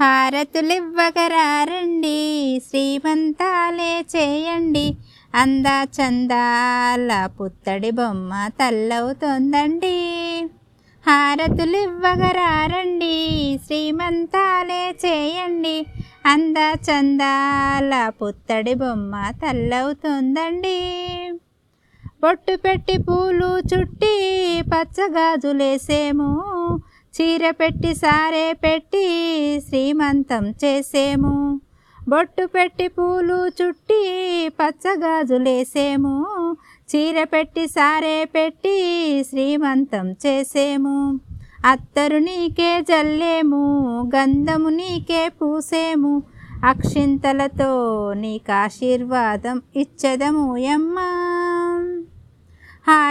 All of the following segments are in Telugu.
హారతులివ్వగరారండి. శ్రీమంతాలే చేయండి. అంద చందాల పుత్తడి బొమ్మ తల్లవుతోందండి. హారతులివ్వగరారండి. శ్రీమంతాలే చేయండి. అంద చందాల పుత్తడి బొమ్మ తల్లవుతోందండి. బొట్టు పెట్టి పూలు చుట్టి పచ్చగాజులేసేము చీర పెట్టి సారే పెట్టి శ్రీమంతం చేసేము. బొట్టు పెట్టి పూలు చుట్టి పచ్చగాజులేసేము. చీర పెట్టి సారే పెట్టి శ్రీమంతం చేసేము. అత్తరు నీకే జల్లేము గంధము నీకే పూసేము. అక్షింతలతో నీకు ఆశీర్వాదం ఇచ్చదము యమ్మా.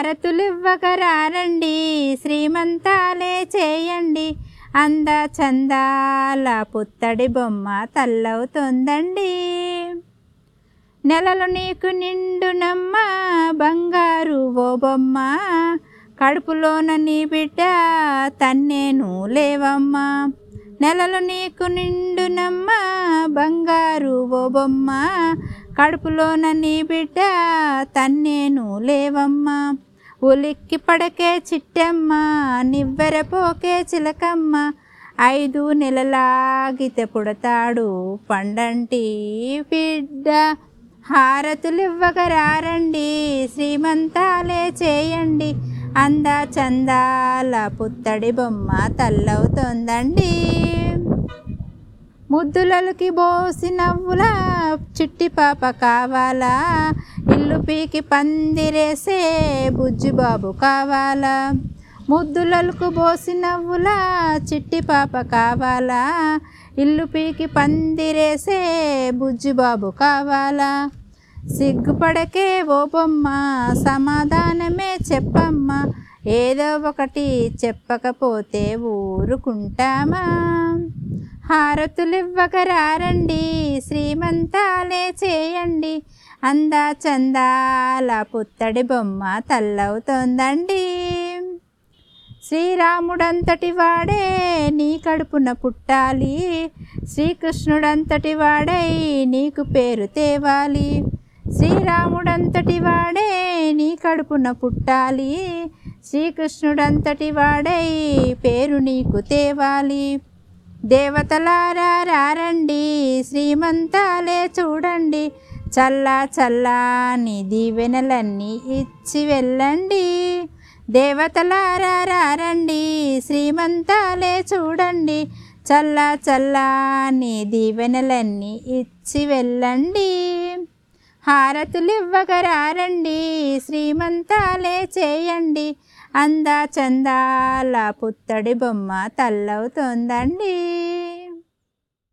హారతులివ్వగరారండి శ్రీమంతాలే చేయండి. అంద చందాల పుత్తడి బొమ్మ తల్లవుతోందండి. నెలలు నీకు నిండునమ్మ బంగారు ఓ బొమ్మ. కడుపులోన నీ బిడ్డ తన్నేను లేవమ్మా. నెలలు నీకు నిండునమ్మ బంగారు ఓ బొమ్మ. కడుపులోన నీ బిడ్డ తన్నేను లేవమ్మా. ఉలిక్కి పడకే చిట్టమ్మ నివ్వెరపోకే చిలకమ్మ. ఐదు నెలలాగితే పుడతాడు పండంటి బిడ్డ. హారతులివ్వగరారండి శ్రీమంతాలే చేయండి. అంద చందాల పుత్తడి బొమ్మ తల్లవుతోందండి. ముద్దులకి బోసి నవ్వుల చిట్టి పాప కావాలా ఇల్లు పీకి పందిరేసే బుజ్జిబాబు కావాలా. ముద్దులకు బోసి నవ్వుల చిట్టి పాప కావాలా ఇల్లు పీకి పందిరేసే బుజ్జిబాబు కావాలా. సిగ్గుపడకే ఓ బొమ్మ సమాధానమే చెప్పమ్మా ఏదో ఒకటి చెప్పకపోతే ఊరుకుంటామా? హారతులివ్వగరారండి శ్రీమంతాలే చేయండి. అందా చందాల పుత్తడి బొమ్మ తల్లవుతోందండి. శ్రీరాముడంతటి వాడే నీ కడుపున పుట్టాలి. శ్రీకృష్ణుడంతటి వాడై నీకు పేరు తేవాలి. శ్రీరాముడంతటి వాడే నీ కడుపున పుట్టాలి. శ్రీకృష్ణుడంతటి వాడై పేరు నీకు తేవాలి. దేవతలారా రారండి శ్రీమంతాలే చూడండి. చల్లా చల్లాని దీవెనలన్నీ ఇచ్చి వెళ్ళండి. దేవతలారా రారండి శ్రీమంతాలే చూడండి. చల్లా చల్లాని దీవెనలన్నీ ఇచ్చి వెళ్ళండి. హారతులు ఇవ్వగరారండి శ్రీమంతాలే చేయండి. అందా చందాల పుత్తడి బొమ్మ తల్లవుతోందండి.